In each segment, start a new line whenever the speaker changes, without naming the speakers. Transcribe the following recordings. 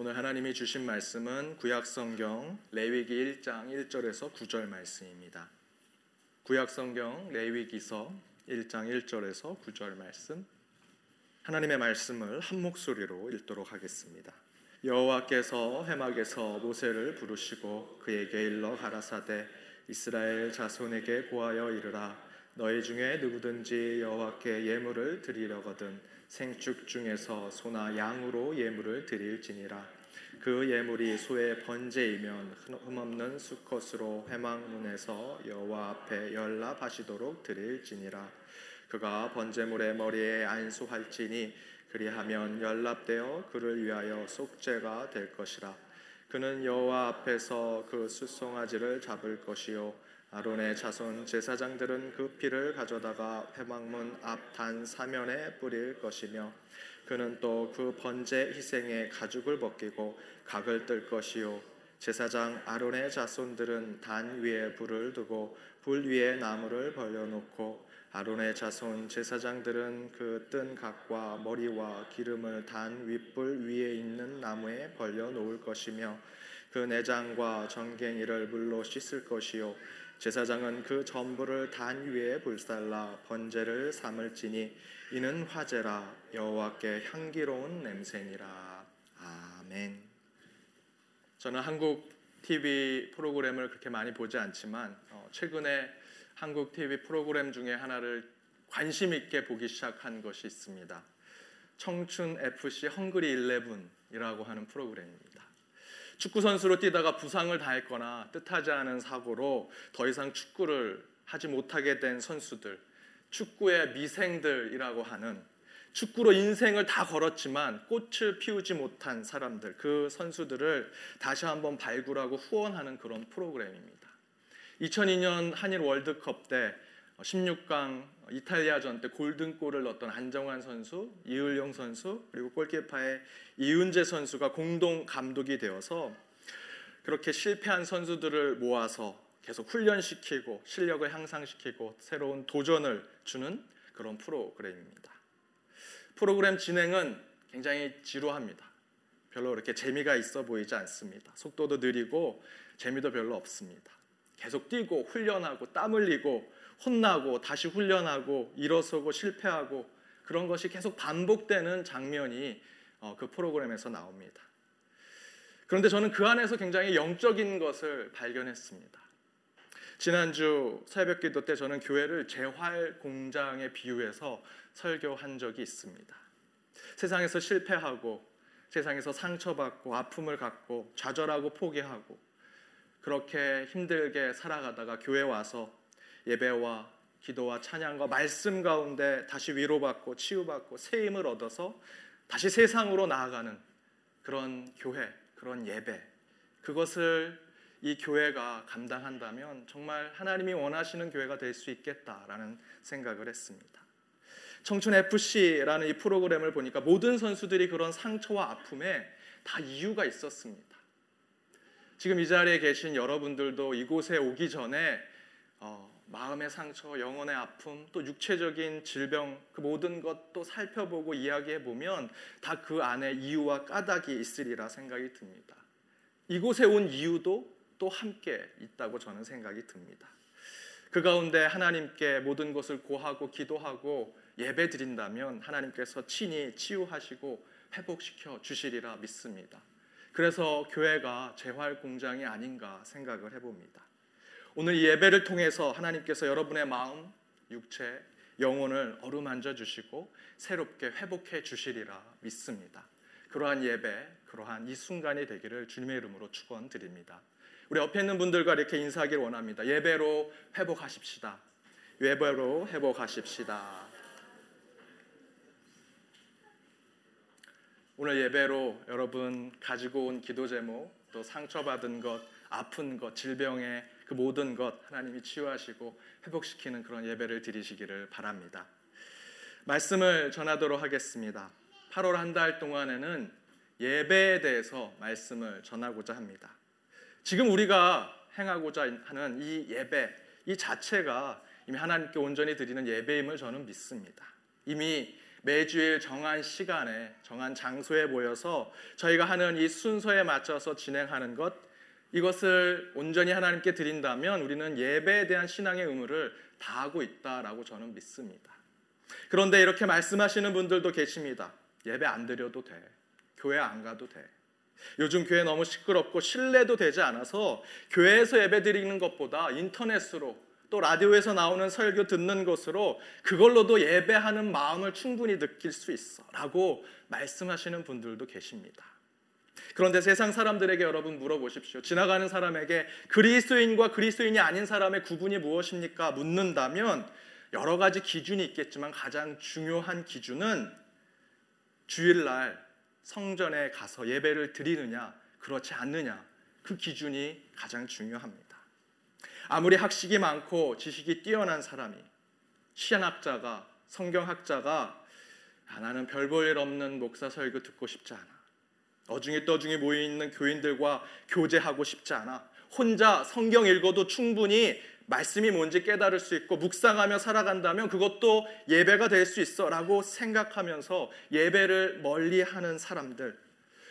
오늘 하나님이 주신 말씀은 구약 성경 레위기 1장 1절에서 9절 말씀입니다. 구약 성경 레위기서 1장 1절에서 9절 말씀. 하나님의 말씀을 한 목소리로 읽도록 하겠습니다. 여호와께서 해막에서 모세를 부르시고 그에게 일러 가라사대 이스라엘 자손에게 고하여 이르라 너희 중에 누구든지 여호와께 예물을 드리려거든 생축 중에서 소나 양으로 예물을 드릴지니라. 그 예물이 소의 번제이면 흠없는 수컷으로 회막문에서 여호와 앞에 연락하시도록 드릴지니라. 그가 번제물의 머리에 안수할지니 그리하면 연락되어 그를 위하여 속죄가 될 것이라. 그는 여호와 앞에서 그 수송아지를 잡을 것이요 아론의 자손 제사장들은 그 피를 가져다가 회막문 앞 단 사면에 뿌릴 것이며 그는 또 그 번제 희생의 가죽을 벗기고 각을 뜰 것이요. 제사장 아론의 자손들은 단 위에 불을 두고 불 위에 나무를 벌려놓고 아론의 자손 제사장들은 그 뜬 각과 머리와 기름을 단 윗불 위에 있는 나무에 벌려 놓을 것이며 그 내장과 정갱이를 물로 씻을 것이요 제사장은 그 전부를 단 위에 불살라 번제를 삼을지니 이는 화제라 여호와께 향기로운 냄새니라 아멘. 저는 한국 TV 프로그램을 그렇게 많이 보지 않지만 어, 최근에 한국 TV 프로그램 중에 하나를 관심 있게 보기 시작한 것이 있습니다. 청춘 FC 헝그리 11이라고 하는 프로그램입니다. 축구 선수로 뛰다가 부상을 당했거나 뜻하지 않은 사고로 더 이상 축구를 하지 못하게 된 선수들, 축구의 미생들이라고 하는 축구로 인생을 다 걸었지만 꽃을 피우지 못한 사람들, 그 선수들을 다시 한번 발굴하고 후원하는 그런 프로그램입니다. 2002년 한일 월드컵 때 16강 이탈리아전 때 골든골을 넣었던 안정환 선수, 이을용 선수, 그리고 골키퍼의 이은재 선수가 공동 감독이 되어서 그렇게 실패한 선수들을 모아서 계속 훈련시키고 실력을 향상시키고 새로운 도전을 주는 그런 프로그램입니다. 프로그램 진행은 굉장히 지루합니다. 별로 그렇게 재미가 있어 보이지 않습니다. 속도도 느리고 재미도 별로 없습니다. 계속 뛰고 훈련하고 땀 흘리고 혼나고 다시 훈련하고 일어서고 실패하고 그런 것이 계속 반복되는 장면이 어, 그 프로그램에서 나옵니다. 그런데 저는 그 안에서 굉장히 영적인 것을 발견했습니다. 지난주 새벽 기도 때 저는 교회를 재활 공장에 비유해서 설교한 적이 있습니다. 세상에서 실패하고 세상에서 상처받고 아픔을 갖고 좌절하고 포기하고 그렇게 힘들게 살아가다가 교회 와서 예배와 기도와 찬양과 말씀 가운데 다시 위로받고 치유받고 새 힘을 얻어서 다시 세상으로 나아가는 그런 교회, 그런 예배. 그것을 이 교회가 감당한다면 정말 하나님이 원하시는 교회가 될 수 있겠다라는 생각을 했습니다. 청춘 FC라는 이 프로그램을 보니까 모든 선수들이 그런 상처와 아픔에 다 이유가 있었습니다. 지금 이 자리에 계신 여러분들도 이곳에 오기 전에 어, 마음의 상처, 영혼의 아픔, 또 육체적인 질병 그 모든 것도 살펴보고 이야기해 보면 다 그 안에 이유와 까닭이 있으리라 생각이 듭니다. 이곳에 온 이유도 또 함께 있다고 저는 생각이 듭니다. 그 가운데 하나님께 모든 것을 고하고 기도하고 예배 드린다면 하나님께서 친히 치유하시고 회복시켜 주시리라 믿습니다. 그래서 교회가 재활 공장이 아닌가 생각을 해봅니다. 오늘 이 예배를 통해서 하나님께서 여러분의 마음, 육체, 영혼을 어루만져 주시고 새롭게 회복해 주시리라 믿습니다. 그러한 예배, 그러한 이 순간이 되기를 주님의 이름으로 축원드립니다. 우리 옆에 있는 분들과 이렇게 인사하기를 원합니다. 예배로 회복하십시다. 예배로 회복하십시다. 오늘 예배로 여러분 가지고 온 기도 제목, 또 상처받은 것, 아픈 것, 질병의 그 모든 것 하나님이 치유하시고 회복시키는 그런 예배를 드리시기를 바랍니다. 말씀을 전하도록 하겠습니다. 8월 한 달 동안에는 예배에 대해서 말씀을 전하고자 합니다. 지금 우리가 행하고자 하는 이 예배, 이 자체가 이미 하나님께 온전히 드리는 예배임을 저는 믿습니다. 이미 매주일 정한 시간에 정한 장소에 모여서 저희가 하는 이 순서에 맞춰서 진행하는 것 이것을 온전히 하나님께 드린다면 우리는 예배에 대한 신앙의 의무를 다하고 있다라고 저는 믿습니다. 그런데 이렇게 말씀하시는 분들도 계십니다. 예배 안 드려도 돼. 교회 안 가도 돼. 요즘 교회 너무 시끄럽고 신뢰도 되지 않아서 교회에서 예배 드리는 것보다 인터넷으로 또 라디오에서 나오는 설교 듣는 것으로 그걸로도 예배하는 마음을 충분히 느낄 수 있어 라고 말씀하시는 분들도 계십니다. 그런데 세상 사람들에게 여러분 물어보십시오. 지나가는 사람에게 그리스도인과 그리스도인이 아닌 사람의 구분이 무엇입니까? 묻는다면 여러 가지 기준이 있겠지만 가장 중요한 기준은 주일날 성전에 가서 예배를 드리느냐, 그렇지 않느냐, 그 기준이 가장 중요합니다. 아무리 학식이 많고 지식이 뛰어난 사람이 시한학자가 성경학자가 아, 나는 별 볼 일 없는 목사 설교 듣고 싶지 않아. 어중이 떠중이 모여 있는 교인들과 교제하고 싶지 않아. 혼자 성경 읽어도 충분히 말씀이 뭔지 깨달을 수 있고 묵상하며 살아간다면 그것도 예배가 될 수 있어라고 생각하면서 예배를 멀리하는 사람들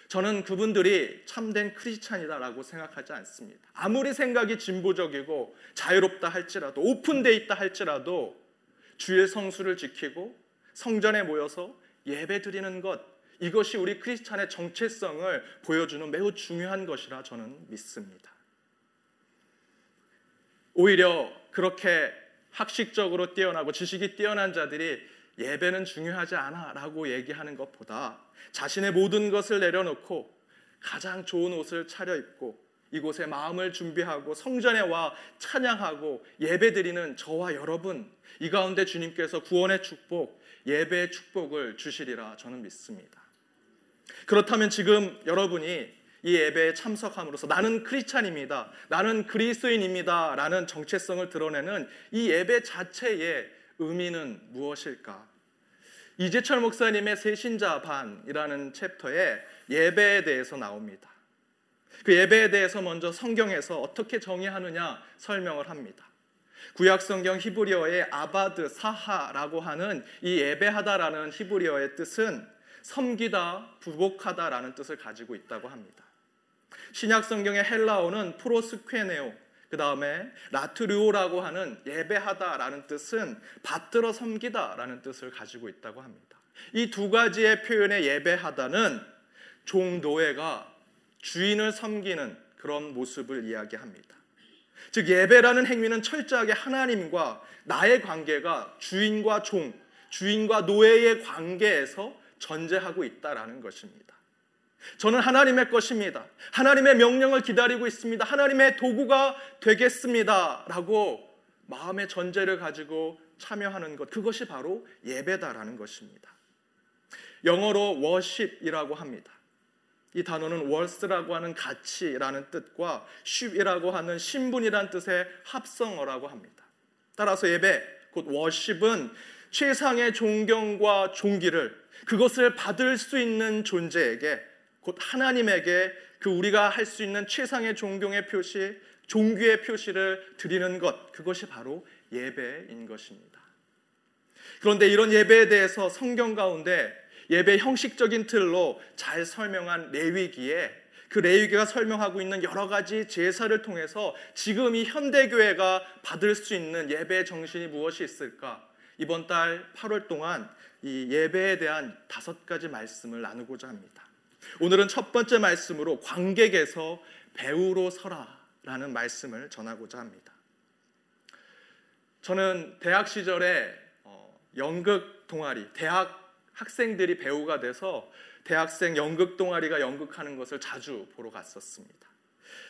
저는 그분들이 참된 크리스찬이다라고 생각하지 않습니다. 아무리 생각이 진보적이고 자유롭다 할지라도 오픈돼 있다 할지라도 주의 성수를 지키고 성전에 모여서 예배 드리는 것 이것이 우리 크리스찬의 정체성을 보여주는 매우 중요한 것이라 저는 믿습니다. 오히려 그렇게 학식적으로 뛰어나고 지식이 뛰어난 자들이 예배는 중요하지 않아 라고 얘기하는 것보다 자신의 모든 것을 내려놓고 가장 좋은 옷을 차려입고 이곳에 마음을 준비하고 성전에 와 찬양하고 예배드리는 저와 여러분 이 가운데 주님께서 구원의 축복, 예배의 축복을 주시리라 저는 믿습니다. 그렇다면 지금 여러분이 이 예배에 참석함으로써 나는 크리스찬입니다. 나는 그리스도인입니다. 라는 정체성을 드러내는 이 예배 자체의 의미는 무엇일까? 이재철 목사님의 새신자 반이라는 챕터에 예배에 대해서 나옵니다. 그 예배에 대해서 먼저 성경에서 어떻게 정의하느냐 설명을 합니다. 구약 성경 히브리어의 아바드 사하라고 하는 이 예배하다라는 히브리어의 뜻은 섬기다, 부복하다라는 뜻을 가지고 있다고 합니다. 신약 성경의 헬라어는 프로스퀘네오, 그 다음에 라트류오라고 하는 예배하다라는 뜻은 받들어 섬기다라는 뜻을 가지고 있다고 합니다. 이 두 가지의 표현의 예배하다는 종 노예가 주인을 섬기는 그런 모습을 이야기합니다. 즉 예배라는 행위는 철저하게 하나님과 나의 관계가 주인과 종, 주인과 노예의 관계에서 전제하고 있다라는 것입니다. 저는 하나님의 것입니다. 하나님의 명령을 기다리고 있습니다. 하나님의 도구가 되겠습니다. 라고 마음의 전제를 가지고 참여하는 것, 그것이 바로 예배다라는 것입니다. 영어로 worship이라고 합니다. 이 단어는 worth라고 하는 가치라는 뜻과 ship이라고 하는 신분이란 뜻의 합성어라고 합니다. 따라서 예배, 곧 worship은 최상의 존경과 존귀를 그것을 받을 수 있는 존재에게 곧 하나님에게 그 우리가 할 수 있는 최상의 존경의 표시, 종교의 표시를 드리는 것, 그것이 바로 예배인 것입니다. 그런데 이런 예배에 대해서 성경 가운데 예배 형식적인 틀로 잘 설명한 레위기에 그 레위기가 설명하고 있는 여러 가지 제사를 통해서 지금 이 현대교회가 받을 수 있는 예배의 정신이 무엇이 있을까? 이번 달 8월 동안 이 예배에 대한 다섯 가지 말씀을 나누고자 합니다. 오늘은 첫 번째 말씀으로 관객에서 배우로 서라라는 말씀을 전하고자 합니다. 저는 대학 시절에 어, 연극 동아리, 대학 학생들이 배우가 돼서 대학생 연극 동아리가 연극하는 것을 자주 보러 갔었습니다.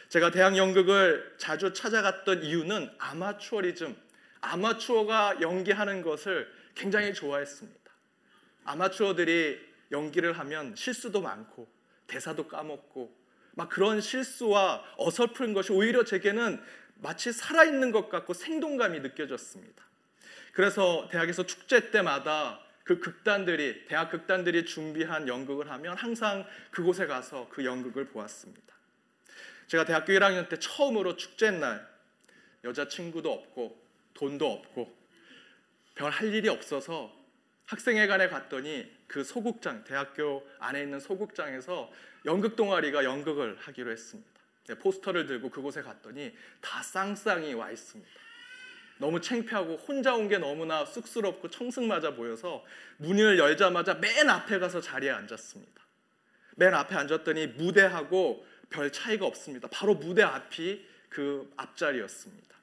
제가 대학 연극을 자주 찾아갔던 이유는 아마추어리즘, 아마추어가 연기하는 것을 굉장히 좋아했습니다. 아마추어들이 연기를 하면 실수도 많고 대사도 까먹고 막 그런 실수와 어설픈 것이 오히려 제게는 마치 살아있는 것 같고 생동감이 느껴졌습니다. 그래서 대학에서 축제 때마다 그 극단들이 대학 극단들이 준비한 연극을 하면 항상 그곳에 가서 그 연극을 보았습니다. 제가 대학교 1학년 때 처음으로 축제 날 여자친구도 없고 돈도 없고 별 할 일이 없어서 학생회관에 갔더니 그 소극장, 대학교 안에 있는 소극장에서 연극 동아리가 연극을 하기로 했습니다. 네, 포스터를 들고 그곳에 갔더니 다 쌍쌍이 와 있습니다. 너무 창피하고 혼자 온 게 너무나 쑥스럽고 청승맞아 보여서 문을 열자마자 맨 앞에 가서 자리에 앉았습니다. 맨 앞에 앉았더니 무대하고 별 차이가 없습니다. 바로 무대 앞이 그 앞자리였습니다.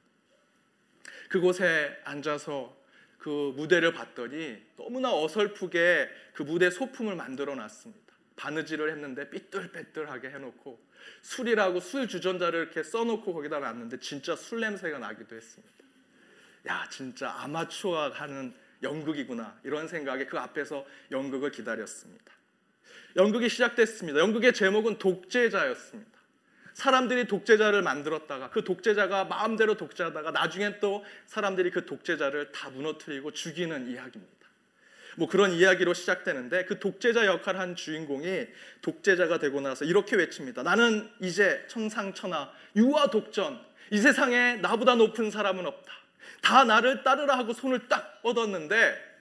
그곳에 앉아서 그 무대를 봤더니 너무나 어설프게 그 무대 소품을 만들어 놨습니다. 바느질을 했는데 삐뚤빼뚤하게 해놓고 술이라고 술 주전자를 이렇게 써놓고 거기다 놨는데 진짜 술 냄새가 나기도 했습니다. 야 진짜 아마추어 하는 연극이구나 이런 생각에 그 앞에서 연극을 기다렸습니다. 연극이 시작됐습니다. 연극의 제목은 독재자였습니다. 사람들이 독재자를 만들었다가 그 독재자가 마음대로 독재하다가 나중엔 또 사람들이 그 독재자를 다 무너뜨리고 죽이는 이야기입니다. 뭐 그런 이야기로 시작되는데 그 독재자 역할 한 주인공이 독재자가 되고 나서 이렇게 외칩니다. 나는 이제 천상천하 유아 독전 이 세상에 나보다 높은 사람은 없다. 다 나를 따르라 하고 손을 딱 뻗었는데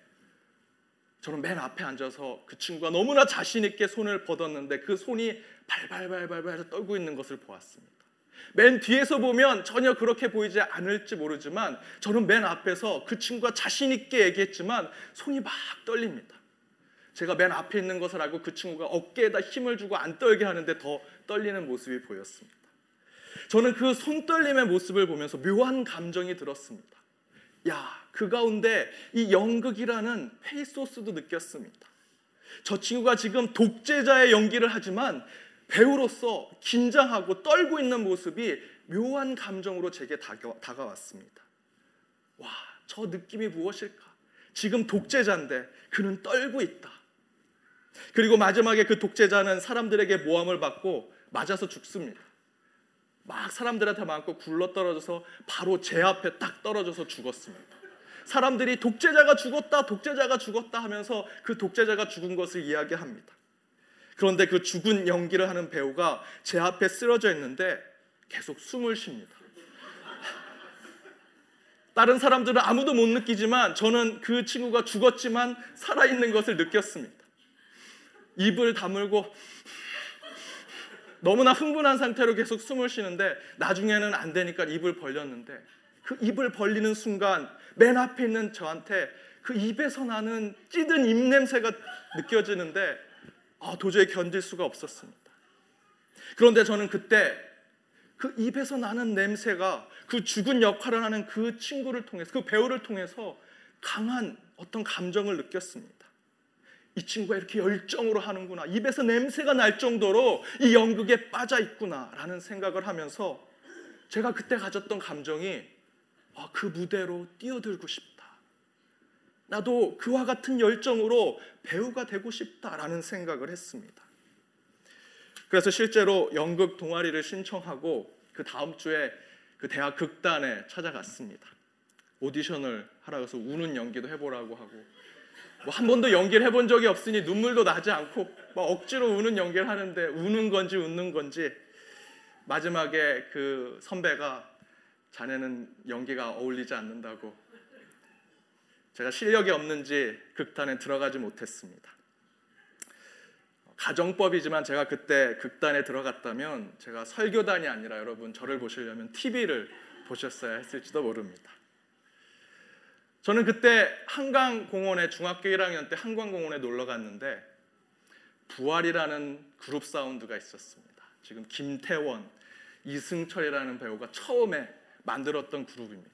저는 맨 앞에 앉아서 그 친구가 너무나 자신 있게 손을 뻗었는데 그 손이 발발발발발 떨고 있는 것을 보았습니다. 맨 뒤에서 보면 전혀 그렇게 보이지 않을지 모르지만 저는 맨 앞에서 그 친구가 자신 있게 얘기했지만 손이 막 떨립니다. 제가 맨 앞에 있는 것을 알고 그 친구가 어깨에다 힘을 주고 안 떨게 하는데 더 떨리는 모습이 보였습니다. 저는 그 손떨림의 모습을 보면서 묘한 감정이 들었습니다. 야, 그 가운데 이 연극이라는 페이소스도 느꼈습니다. 저 친구가 지금 독재자의 연기를 하지만 배우로서 긴장하고 떨고 있는 모습이 묘한 감정으로 제게 다가왔습니다. 와, 저 느낌이 무엇일까? 지금 독재자인데 그는 떨고 있다. 그리고 마지막에 그 독재자는 사람들에게 모함을 받고 맞아서 죽습니다. 막 사람들한테 맞고 굴러 떨어져서 바로 제 앞에 딱 떨어져서 죽었습니다. 사람들이 독재자가 죽었다, 독재자가 죽었다 하면서 그 독재자가 죽은 것을 이야기합니다. 그런데 그 죽은 연기를 하는 배우가 제 앞에 쓰러져 있는데 계속 숨을 쉽니다. 다른 사람들은 아무도 못 느끼지만 저는 그 친구가 죽었지만 살아있는 것을 느꼈습니다. 입을 다물고 너무나 흥분한 상태로 계속 숨을 쉬는데 나중에는 안 되니까 입을 벌렸는데 그 입을 벌리는 순간 맨 앞에 있는 저한테 그 입에서 나는 찌든 입 냄새가 느껴지는데 아, 도저히 견딜 수가 없었습니다. 그런데 저는 그때 그 입에서 나는 냄새가 그 죽은 역할을 하는 그 친구를 통해서 그 배우를 통해서 강한 어떤 감정을 느꼈습니다. 이 친구가 이렇게 열정으로 하는구나. 입에서 냄새가 날 정도로 이 연극에 빠져 있구나라는 생각을 하면서 제가 그때 가졌던 감정이 아, 그 무대로 뛰어들고 싶다. 나도 그와 같은 열정으로 배우가 되고 싶다라는 생각을 했습니다. 그래서 실제로 연극 동아리를 신청하고 그 다음 주에 그 대학 극단에 찾아갔습니다. 오디션을 하라고 해서 우는 연기도 해보라고 하고 뭐 한 번도 연기를 해본 적이 없으니 눈물도 나지 않고 막 억지로 우는 연기를 하는데 우는 건지 웃는 건지 마지막에 그 선배가 자네는 연기가 어울리지 않는다고 제가 실력이 없는지 극단에 들어가지 못했습니다. 가정법이지만 제가 그때 극단에 들어갔다면 제가 설교단이 아니라 여러분 저를 보시려면 TV를 보셨어야 했을지도 모릅니다. 저는 그때 한강공원에 중학교 1학년 때 한강공원에 놀러 갔는데 부활이라는 그룹 사운드가 있었습니다. 지금 김태원, 이승철이라는 배우가 처음에 만들었던 그룹입니다.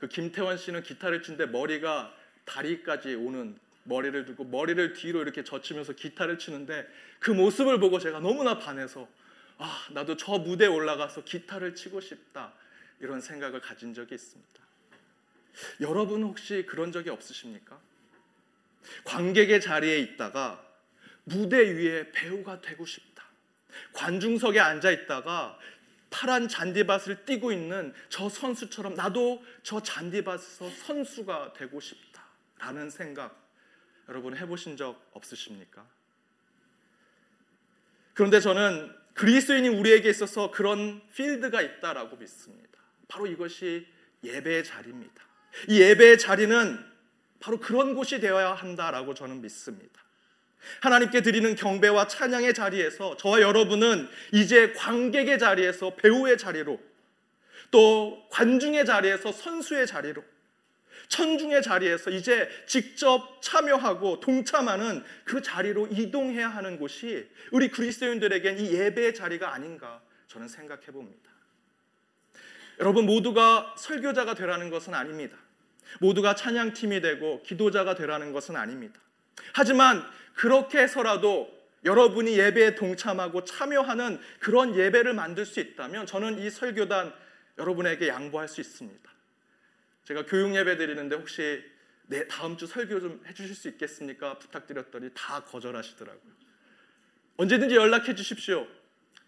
그 김태원 씨는 기타를 치는데 머리가 다리까지 오는 머리를 두고 머리를 뒤로 이렇게 젖히면서 기타를 치는데 그 모습을 보고 제가 너무나 반해서 아 나도 저 무대에 올라가서 기타를 치고 싶다 이런 생각을 가진 적이 있습니다. 여러분 혹시 그런 적이 없으십니까? 관객의 자리에 있다가 무대 위에 배우가 되고 싶다. 관중석에 앉아 있다가 파란 잔디밭을 뛰고 있는 저 선수처럼 나도 저 잔디밭에서 선수가 되고 싶다라는 생각 여러분 해보신 적 없으십니까? 그런데 저는 그리스인이 우리에게 있어서 그런 필드가 있다라고 믿습니다. 바로 이것이 예배의 자리입니다. 이 예배의 자리는 바로 그런 곳이 되어야 한다라고 저는 믿습니다. 하나님께 드리는 경배와 찬양의 자리에서 저와 여러분은 이제 관객의 자리에서 배우의 자리로 또 관중의 자리에서 선수의 자리로 천중의 자리에서 이제 직접 참여하고 동참하는 그 자리로 이동해야 하는 곳이 우리 그리스도인들에겐 이 예배의 자리가 아닌가 저는 생각해 봅니다. 여러분 모두가 설교자가 되라는 것은 아닙니다. 모두가 찬양팀이 되고 기도자가 되라는 것은 아닙니다. 하지만 그렇게 해서라도 여러분이 예배에 동참하고 참여하는 그런 예배를 만들 수 있다면 저는 이 설교단 여러분에게 양보할 수 있습니다. 제가 교육 예배 드리는데 혹시 내 다음 주 설교 좀 해주실 수 있겠습니까? 부탁드렸더니 다 거절하시더라고요. 언제든지 연락해 주십시오.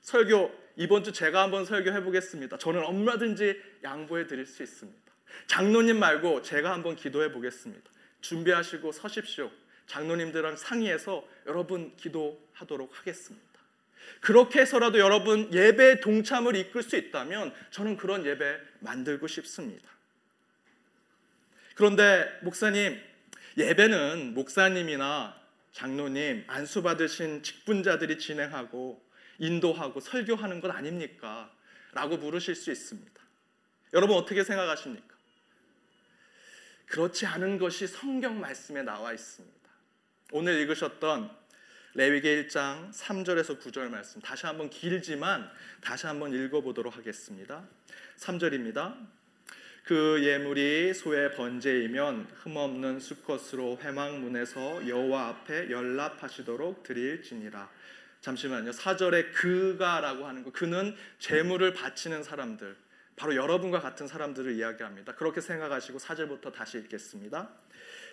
설교 이번 주 제가 한번 설교해 보겠습니다. 저는 얼마든지 양보해 드릴 수 있습니다. 장로님 말고 제가 한번 기도해 보겠습니다. 준비하시고 서십시오. 장로님들랑 상의해서 여러분 기도하도록 하겠습니다. 그렇게 해서라도 여러분 예배 동참을 이끌 수 있다면 저는 그런 예배 만들고 싶습니다. 그런데 목사님, 예배는 목사님이나 장로님, 안수 받으신 직분자들이 진행하고 인도하고 설교하는 것 아닙니까? 라고 물으실 수 있습니다. 여러분 어떻게 생각하십니까? 그렇지 않은 것이 성경 말씀에 나와 있습니다. 오늘 읽으셨던 레위기 1장 3절에서 9절 말씀 다시 한번 길지만 다시 한번 읽어보도록 하겠습니다. 3절입니다. 그 예물이 소의 번제이면 흠없는 수컷으로 회막문에서 여호와 앞에 연락하시도록 드릴지니라. 잠시만요. 4절에 그가라고 하는 거 그는 재물을 바치는 사람들 바로 여러분과 같은 사람들을 이야기합니다. 그렇게 생각하시고 4절부터 다시 읽겠습니다.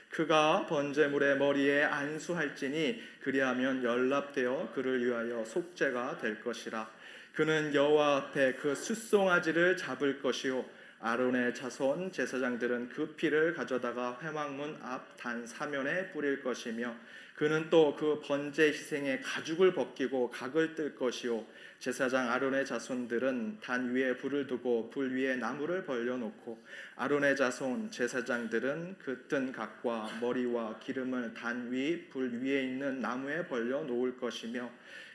그가 번제물의 머리에 안수할지니 그리하면 연락되어 그를 위하여 속죄가 될 것이라. 그는 여호와 앞에 그 숫송아지를 잡을 것이요. 아론의 자손 제사장들은 그 피를 가져다가 회막문 앞 단 사면에 뿌릴 것이며 그는 또 그 번제 희생의 가죽을 벗기고 각을 뜰 것이요. 제사장 아론의 자손들은 단 위에 불을 두고 불 위에 나무를 벌려 놓고 아론의 자손 제사장들은 그 뜬 각과 머리와 기름을 단 위 불 위에 있는 나무에 벌려 놓을 것이며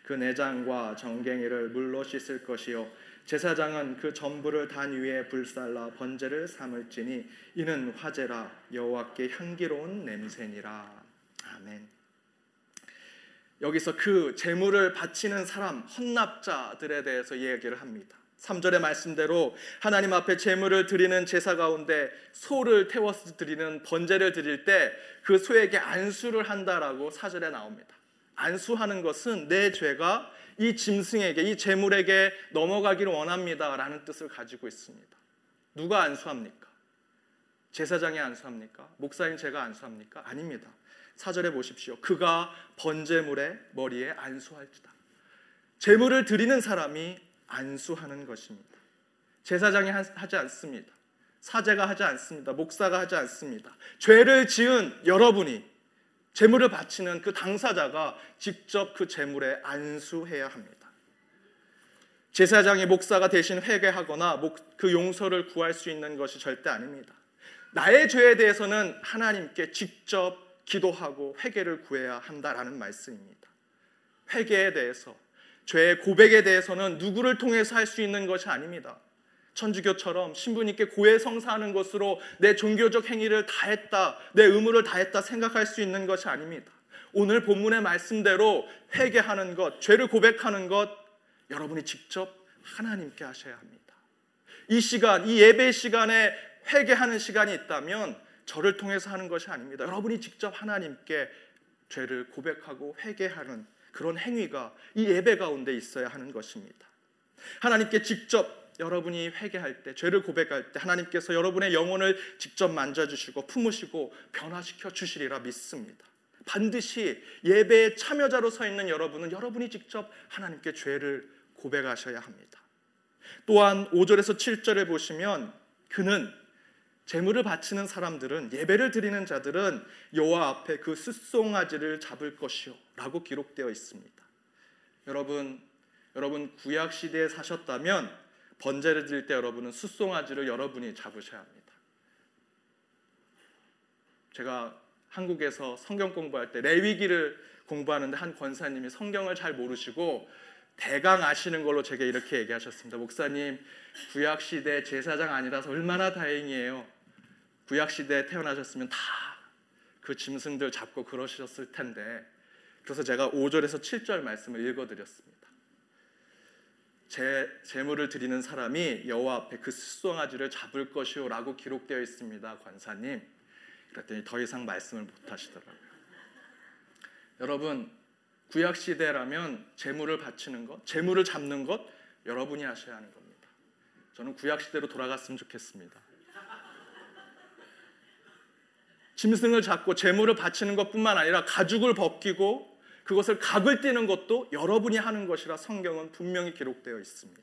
그 내장과 정갱이를 물로 씻을 것이요. 제사장은 그 전부를 단 위에 불살라 번제를 삼을지니 이는 화제라 여호와께 향기로운 냄새니라. 아멘. 여기서 그 제물을 바치는 사람 헌납자들에 대해서 이야기를 합니다. 3절의 말씀대로 하나님 앞에 제물을 드리는 제사 가운데 소를 태워서 드리는 번제를 드릴 때 그 소에게 안수를 한다라고 4절에 나옵니다. 안수하는 것은 내 죄가 이 짐승에게 이 제물에게 넘어가기를 원합니다라는 뜻을 가지고 있습니다. 누가 안수합니까? 제사장이 안수합니까? 목사인 제가 안수합니까? 아닙니다. 사절에 보십시오. 그가 번제물의 머리에 안수할지다. 제물을 드리는 사람이 안수하는 것입니다. 제사장이 하지 않습니다. 사제가 하지 않습니다. 목사가 하지 않습니다. 죄를 지은 여러분이 제물을 바치는 그 당사자가 직접 그 제물에 안수해야 합니다. 제사장이 목사가 대신 회개하거나 그 용서를 구할 수 있는 것이 절대 아닙니다. 나의 죄에 대해서는 하나님께 직접 기도하고 회개를 구해야 한다라는 말씀입니다. 회개에 대해서 죄의 고백에 대해서는 누구를 통해서 할 수 있는 것이 아닙니다. 천주교처럼 신부님께 고해성사하는 것으로 내 종교적 행위를 다했다, 내 의무를 다했다 생각할 수 있는 것이 아닙니다. 오늘 본문의 말씀대로 회개하는 것, 죄를 고백하는 것, 여러분이 직접 하나님께 하셔야 합니다. 이 시간, 이 예배 시간에 회개하는 시간이 있다면 저를 통해서 하는 것이 아닙니다. 여러분이 직접 하나님께 죄를 고백하고 회개하는 그런 행위가 이 예배 가운데 있어야 하는 것입니다. 하나님께 직접 여러분이 회개할 때, 죄를 고백할 때 하나님께서 여러분의 영혼을 직접 만져주시고 품으시고 변화시켜 주시리라 믿습니다. 반드시 예배의 참여자로 서 있는 여러분은 여러분이 직접 하나님께 죄를 고백하셔야 합니다. 또한 5절에서 7절에 보시면 그는 제물을 바치는 사람들은 예배를 드리는 자들은 여호와 앞에 그 숫송아지를 잡을 것이요라고 기록되어 있습니다. 여러분, 여러분 구약 시대에 사셨다면 번제를 드릴 때 여러분은 숫송아지를 여러분이 잡으셔야 합니다. 제가 한국에서 성경 공부할 때 레위기를 공부하는데 한 권사님이 성경을 잘 모르시고 대강 아시는 걸로 제게 이렇게 얘기하셨습니다. 목사님, 구약 시대 제사장 아니라서 얼마나 다행이에요. 구약 시대에 태어나셨으면 다 그 짐승들 잡고 그러셨을 텐데. 그래서 제가 5절에서 7절 말씀을 읽어 드렸습니다. 제 재물을 드리는 사람이 여호와 앞에 그 수송아지를 잡을 것이요라고 기록되어 있습니다. 관사님. 그랬더니 더 이상 말씀을 못 하시더라고요. 여러분, 구약 시대라면 재물을 바치는 것, 재물을 잡는 것 여러분이 하셔야 하는 겁니다. 저는 구약 시대로 돌아갔으면 좋겠습니다. 짐승을 잡고 재물을 바치는 것뿐만 아니라 가죽을 벗기고 그것을 각을 떼는 것도 여러분이 하는 것이라 성경은 분명히 기록되어 있습니다.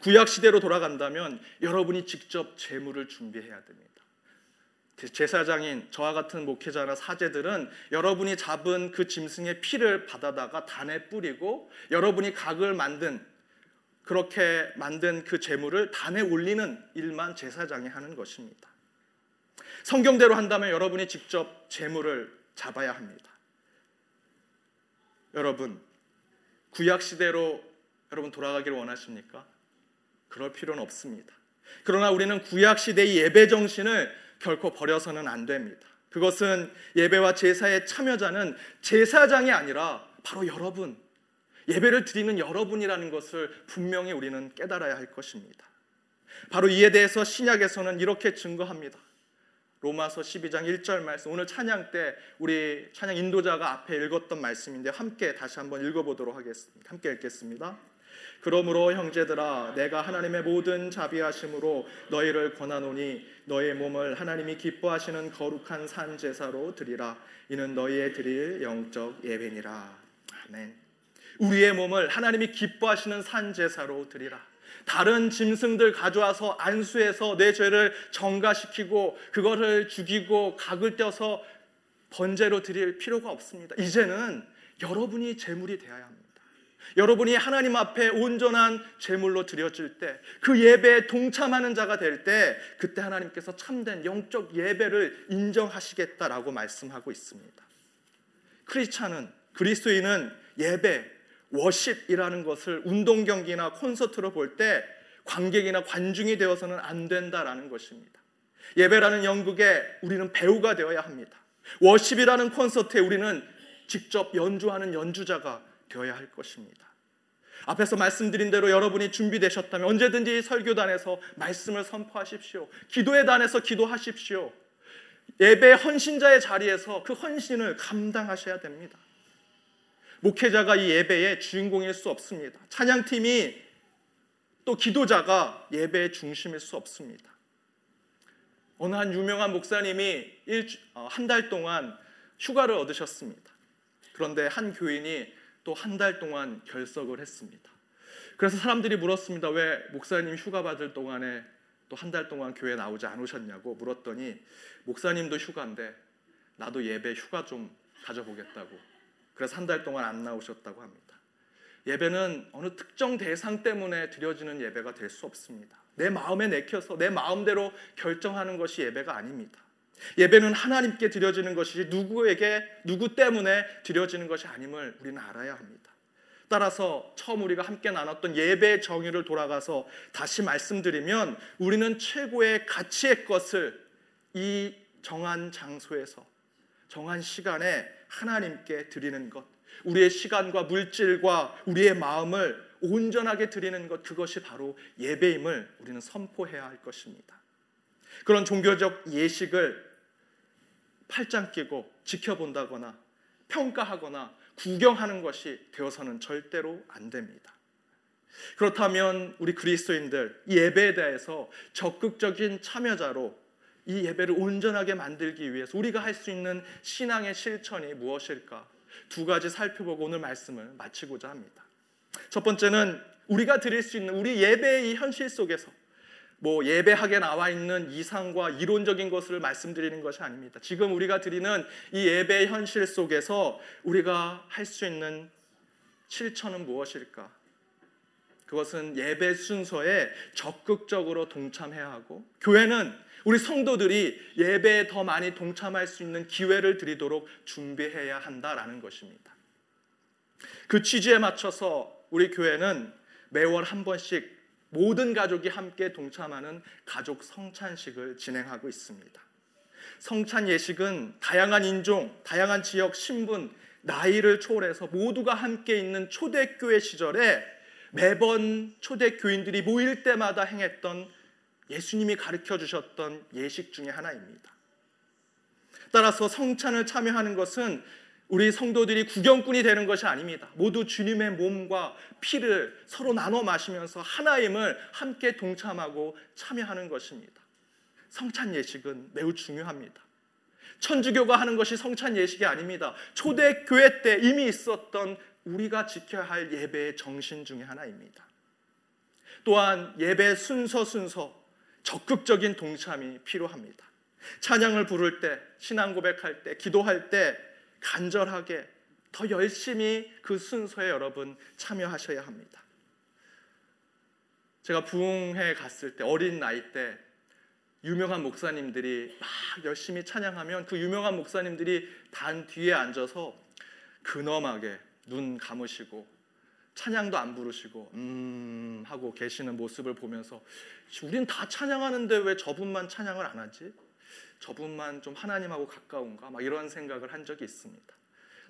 구약 시대로 돌아간다면 여러분이 직접 재물을 준비해야 됩니다. 제사장인 저와 같은 목회자나 사제들은 여러분이 잡은 그 짐승의 피를 받아다가 단에 뿌리고 여러분이 각을 만든 그렇게 만든 그 재물을 단에 올리는 일만 제사장이 하는 것입니다. 성경대로 한다면 여러분이 직접 재물을 잡아야 합니다. 여러분, 구약 시대로 여러분 돌아가기를 원하십니까? 그럴 필요는 없습니다. 그러나 우리는 구약 시대의 예배 정신을 결코 버려서는 안 됩니다. 그것은 예배와 제사의 참여자는 제사장이 아니라 바로 여러분, 예배를 드리는 여러분이라는 것을 분명히 우리는 깨달아야 할 것입니다. 바로 이에 대해서 신약에서는 이렇게 증거합니다. 로마서 12장 1절 말씀. 오늘 찬양 때 우리 찬양 인도자가 앞에 읽었던 말씀인데 함께 다시 한번 읽어보도록 하겠습니다. 함께 읽겠습니다. 그러므로 형제들아 내가 하나님의 모든 자비하심으로 너희를 권하노니 너희 몸을 하나님이 기뻐하시는 거룩한 산 제사로 드리라. 이는 너희의 드릴 영적 예배니라. 아멘. 우리의 몸을 하나님이 기뻐하시는 산 제사로 드리라 다른 짐승들 가져와서 안수해서 내 죄를 정가시키고 그거를 죽이고 각을 떼서 번제로 드릴 필요가 없습니다 이제는 여러분이 제물이 되어야 합니다 여러분이 하나님 앞에 온전한 제물로 드려질 때, 그 예배에 동참하는 자가 될 때, 그때 하나님께서 참된 영적 예배를 인정하시겠다라고 말씀하고 있습니다. 크리스찬은 그리스도인은 예배, 워십이라는 것을 운동 경기나 콘서트로 볼 때 관객이나 관중이 되어서는 안 된다라는 것입니다. 예배라는 연극에 우리는 배우가 되어야 합니다. 워십이라는 콘서트에 우리는 직접 연주하는 연주자가 되어야 할 것입니다. 앞에서 말씀드린 대로 여러분이 준비되셨다면 언제든지 설교단에서 말씀을 선포하십시오. 기도의 단에서 기도하십시오. 예배 헌신자의 자리에서 그 헌신을 감당하셔야 됩니다. 목회자가 이 예배의 주인공일 수 없습니다. 찬양팀이 또 기도자가 예배의 중심일 수 없습니다. 어느 한 유명한 목사님이 어, 한달 동안 휴가를 얻으셨습니다. 그런데 한 교인이 또 한 달 동안 결석을 했습니다. 그래서 사람들이 물었습니다. 왜 목사님 휴가 받을 동안에 또 한 달 동안 교회 나오지 않으셨냐고 물었더니 목사님도 휴가인데 나도 예배 휴가 좀 가져보겠다고. 그래서 한 달 동안 안 나오셨다고 합니다. 예배는 어느 특정 대상 때문에 드려지는 예배가 될 수 없습니다. 내 마음에 내켜서 내 마음대로 결정하는 것이 예배가 아닙니다. 예배는 하나님께 드려지는 것이지 누구에게 누구 때문에 드려지는 것이 아님을 우리는 알아야 합니다. 따라서 처음 우리가 함께 나눴던 예배의 정의를 돌아가서 다시 말씀드리면 우리는 최고의 가치의 것을 이 정한 장소에서 정한 시간에 하나님께 드리는 것, 우리의 시간과 물질과 우리의 마음을 온전하게 드리는 것, 그것이 바로 예배임을 우리는 선포해야 할 것입니다. 그런 종교적 예식을 팔짱 끼고 지켜본다거나 평가하거나 구경하는 것이 되어서는 절대로 안 됩니다. 그렇다면 우리 그리스도인들 이 예배에 대해서 적극적인 참여자로 이 예배를 온전하게 만들기 위해서 우리가 할 수 있는 신앙의 실천이 무엇일까? 두 가지 살펴보고 오늘 말씀을 마치고자 합니다. 첫 번째는 우리가 드릴 수 있는 우리 예배의 이 현실 속에서 뭐 예배하게 나와 있는 이상과 이론적인 것을 말씀드리는 것이 아닙니다. 지금 우리가 드리는 이 예배의 현실 속에서 우리가 할 수 있는 실천은 무엇일까? 그것은 예배 순서에 적극적으로 동참해야 하고 교회는 우리 성도들이 예배에 더 많이 동참할 수 있는 기회를 드리도록 준비해야 한다라는 것입니다. 그 취지에 맞춰서 우리 교회는 매월 한 번씩 모든 가족이 함께 동참하는 가족 성찬식을 진행하고 있습니다. 성찬 예식은 다양한 인종, 다양한 지역, 신분, 나이를 초월해서 모두가 함께 있는 초대교회 시절에 매번 초대교인들이 모일 때마다 행했던 예수님이 가르쳐 주셨던 예식 중의 하나입니다. 따라서 성찬을 참여하는 것은 우리 성도들이 구경꾼이 되는 것이 아닙니다. 모두 주님의 몸과 피를 서로 나눠 마시면서 하나임을 함께 동참하고 참여하는 것입니다. 성찬 예식은 매우 중요합니다. 천주교가 하는 것이 성찬 예식이 아닙니다. 초대교회 때 이미 있었던 우리가 지켜야 할 예배의 정신 중의 하나입니다. 또한 예배 순서 순서 적극적인 동참이 필요합니다. 찬양을 부를 때, 신앙 고백할 때, 기도할 때 간절하게 더 열심히 그 순서에 여러분 참여하셔야 합니다. 제가 부흥회 갔을 때 어린 나이 때 유명한 목사님들이 막 열심히 찬양하면 그 유명한 목사님들이 단 뒤에 앉아서 근엄하게 눈 감으시고 찬양도 안 부르시고 음 하고 계시는 모습을 보면서 우린 다 찬양하는데 왜 저분만 찬양을 안 하지? 저분만 좀 하나님하고 가까운가? 막 이런 생각을 한 적이 있습니다.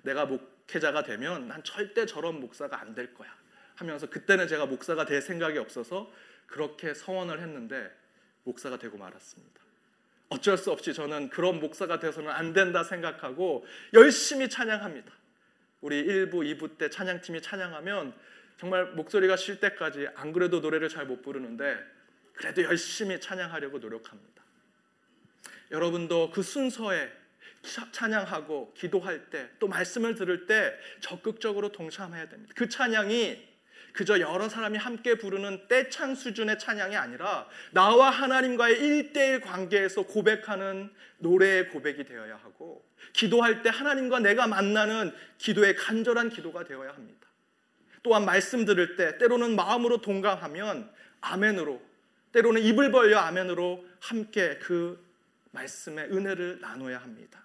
내가 목회자가 되면 난 절대 저런 목사가 안 될 거야 하면서 그때는 제가 목사가 될 생각이 없어서 그렇게 서원을 했는데 목사가 되고 말았습니다. 어쩔 수 없이 저는 그런 목사가 돼서는 안 된다 생각하고 열심히 찬양합니다. 우리 1부, 2부 때 찬양팀이 찬양하면 정말 목소리가 쉴 때까지 안 그래도 노래를 잘 못 부르는데 그래도 열심히 찬양하려고 노력합니다. 여러분도 그 순서에 찬양하고 기도할 때 또 말씀을 들을 때 적극적으로 동참해야 됩니다. 그 찬양이 그저 여러 사람이 함께 부르는 떼창 수준의 찬양이 아니라 나와 하나님과의 일대일 관계에서 고백하는 노래의 고백이 되어야 하고 기도할 때 하나님과 내가 만나는 기도의 간절한 기도가 되어야 합니다. 또한 말씀 들을 때 때로는 마음으로 동감하면 아멘으로 때로는 입을 벌려 아멘으로 함께 그 말씀의 은혜를 나눠야 합니다.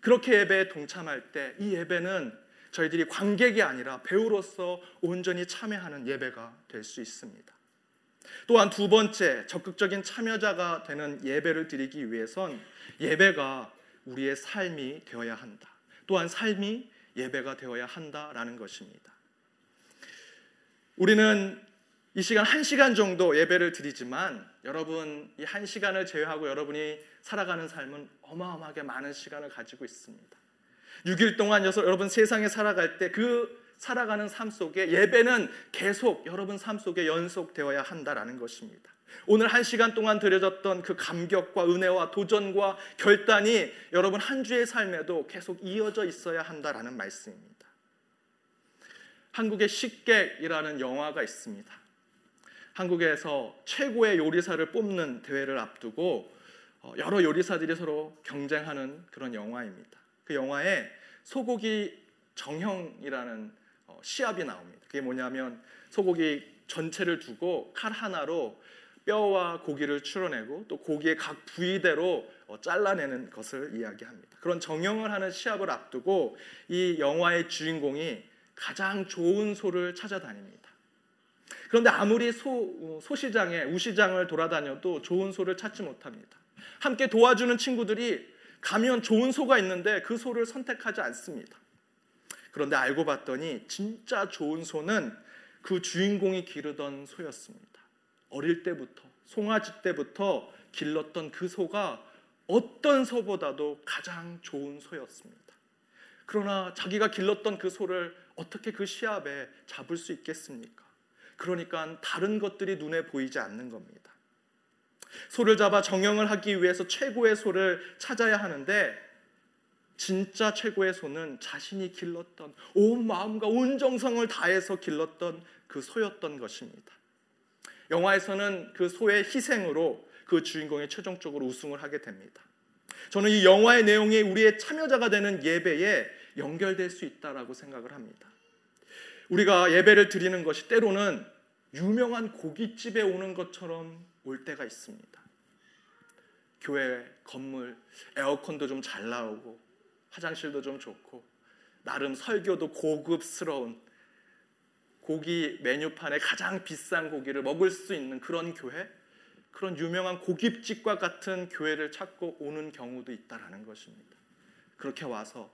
그렇게 예배에 동참할 때 이 예배는 저희들이 관객이 아니라 배우로서 온전히 참여하는 예배가 될 수 있습니다. 또한 두 번째 적극적인 참여자가 되는 예배를 드리기 위해선 예배가 우리의 삶이 되어야 한다. 또한 삶이 예배가 되어야 한다라는 것입니다. 우리는 이 시간 한 시간 정도 예배를 드리지만 여러분 이 한 시간을 제외하고 여러분이 살아가는 삶은 어마어마하게 많은 시간을 가지고 있습니다. 6일 동안 여러분 세상에 살아갈 때 그 살아가는 삶 속에 예배는 계속 여러분 삶 속에 연속되어야 한다라는 것입니다. 오늘 한 시간 동안 드려졌던 그 감격과 은혜와 도전과 결단이 여러분 한 주의 삶에도 계속 이어져 있어야 한다라는 말씀입니다. 한국의 식객이라는 영화가 있습니다. 한국에서 최고의 요리사를 뽑는 대회를 앞두고 어, 여러 요리사들이 서로 경쟁하는 그런 영화입니다. 그 영화에 소고기 정형이라는 어, 시합이 나옵니다. 그게 뭐냐면 소고기 전체를 두고 칼 하나로 뼈와 고기를 추려내고 또 고기의 각 부위대로 어, 잘라내는 것을 이야기합니다. 그런 정형을 하는 시합을 앞두고 이 영화의 주인공이 가장 좋은 소를 찾아다닙니다. 그런데 아무리 소, 소시장에 우시장을 돌아다녀도 좋은 소를 찾지 못합니다. 함께 도와주는 친구들이 가면 좋은 소가 있는데 그 소를 선택하지 않습니다. 그런데 알고 봤더니 진짜 좋은 소는 그 주인공이 기르던 소였습니다. 어릴 때부터 송아지 때부터 길렀던 그 소가 어떤 소보다도 가장 좋은 소였습니다. 그러나 자기가 길렀던 그 소를 어떻게 그 시합에 잡을 수 있겠습니까? 그러니까 다른 것들이 눈에 보이지 않는 겁니다. 소를 잡아 정형을 하기 위해서 최고의 소를 찾아야 하는데 진짜 최고의 소는 자신이 길렀던 온 마음과 온 정성을 다해서 길렀던 그 소였던 것입니다. 영화에서는 그 소의 희생으로 그 주인공이 최종적으로 우승을 하게 됩니다. 저는 이 영화의 내용이 우리의 참여자가 되는 예배에 연결될 수 있다라고 생각을 합니다. 우리가 예배를 드리는 것이 때로는 유명한 고깃집에 오는 것처럼 올 때가 있습니다. 교회 건물 에어컨도 좀 잘 나오고 화장실도 좀 좋고 나름 설교도 고급스러운 고기 메뉴판에 가장 비싼 고기를 먹을 수 있는 그런 교회 그런 유명한 고깃집과 같은 교회를 찾고 오는 경우도 있다라는 것입니다. 그렇게 와서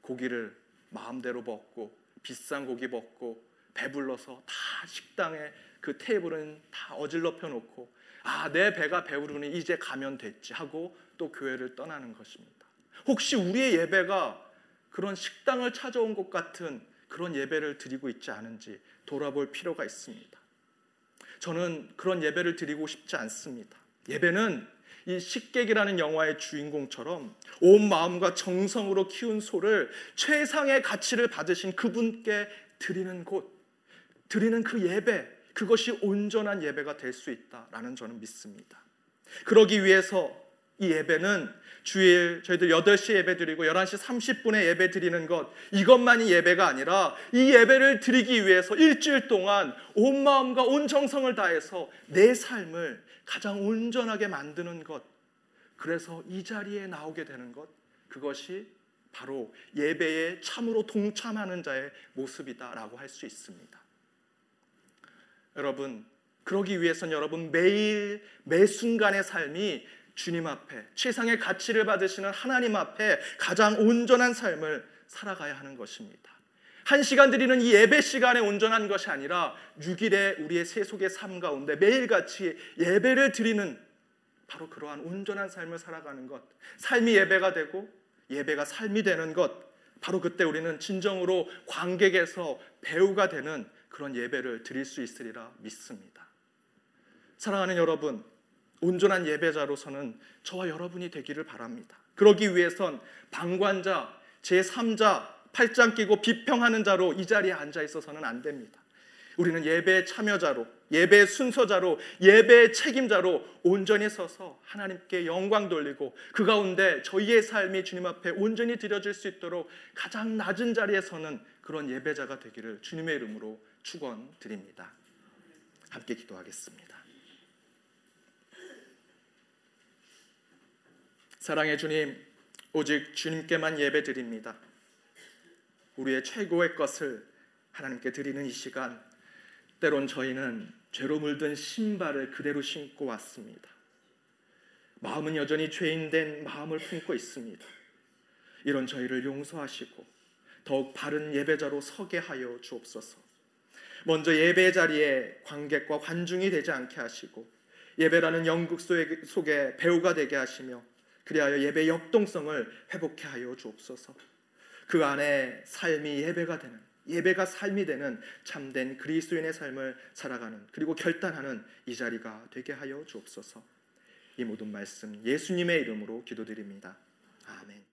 고기를 마음대로 먹고 비싼 고기 먹고 배불러서 다 식당에 그 테이블은 다 어질러 펴 놓고 아, 내 배가 배부르니 이제 가면 됐지 하고 또 교회를 떠나는 것입니다. 혹시 우리의 예배가 그런 식당을 찾아온 것 같은 그런 예배를 드리고 있지 않은지 돌아볼 필요가 있습니다. 저는 그런 예배를 드리고 싶지 않습니다. 예배는 이 식객이라는 영화의 주인공처럼 온 마음과 정성으로 키운 소를 최상의 가치를 받으신 그분께 드리는 곳, 드리는 그 예배, 그것이 온전한 예배가 될 수 있다라는 저는 믿습니다. 그러기 위해서 이 예배는 주일 저희들 8시 예배 드리고 11시 30분에 예배 드리는 것 이것만이 예배가 아니라 이 예배를 드리기 위해서 일주일 동안 온 마음과 온 정성을 다해서 내 삶을 가장 온전하게 만드는 것 그래서 이 자리에 나오게 되는 것 그것이 바로 예배에 참으로 동참하는 자의 모습이다라고 할 수 있습니다. 여러분, 그러기 위해서는 여러분 매일 매 순간의 삶이 주님 앞에 최상의 가치를 받으시는 하나님 앞에 가장 온전한 삶을 살아가야 하는 것입니다. 한 시간 드리는 이 예배 시간에 온전한 것이 아니라 6일의 우리의 세속의 삶 가운데 매일같이 예배를 드리는 바로 그러한 온전한 삶을 살아가는 것. 삶이 예배가 되고 예배가 삶이 되는 것. 바로 그때 우리는 진정으로 관객에서 배우가 되는 그런 예배를 드릴 수 있으리라 믿습니다. 사랑하는 여러분, 온전한 예배자로서는 저와 여러분이 되기를 바랍니다. 그러기 위해선 방관자, 제3자, 팔짱 끼고 비평하는 자로 이 자리에 앉아 있어서는 안 됩니다. 우리는 예배의 참여자로, 예배의 순서자로, 예배의 책임자로 온전히 서서 하나님께 영광 돌리고 그 가운데 저희의 삶이 주님 앞에 온전히 드려질 수 있도록 가장 낮은 자리에 서는 그런 예배자가 되기를 주님의 이름으로 축원드립니다. 함께 기도하겠습니다. 사랑의 주님, 오직 주님께만 예배드립니다. 우리의 최고의 것을 하나님께 드리는 이 시간, 때론 저희는 죄로 물든 신발을 그대로 신고 왔습니다. 마음은 여전히 죄인된 마음을 품고 있습니다. 이런 저희를 용서하시고 더욱 바른 예배자로 서게 하여 주옵소서. 먼저 예배 자리에 관객과 관중이 되지 않게 하시고 예배라는 연극 속에 배우가 되게 하시며 그리하여 예배 역동성을 회복해 하여 주옵소서. 그 안에 삶이 예배가 되는 예배가 삶이 되는 참된 그리스도인의 삶을 살아가는 그리고 결단하는 이 자리가 되게 하여 주옵소서. 이 모든 말씀 예수님의 이름으로 기도드립니다. 아멘.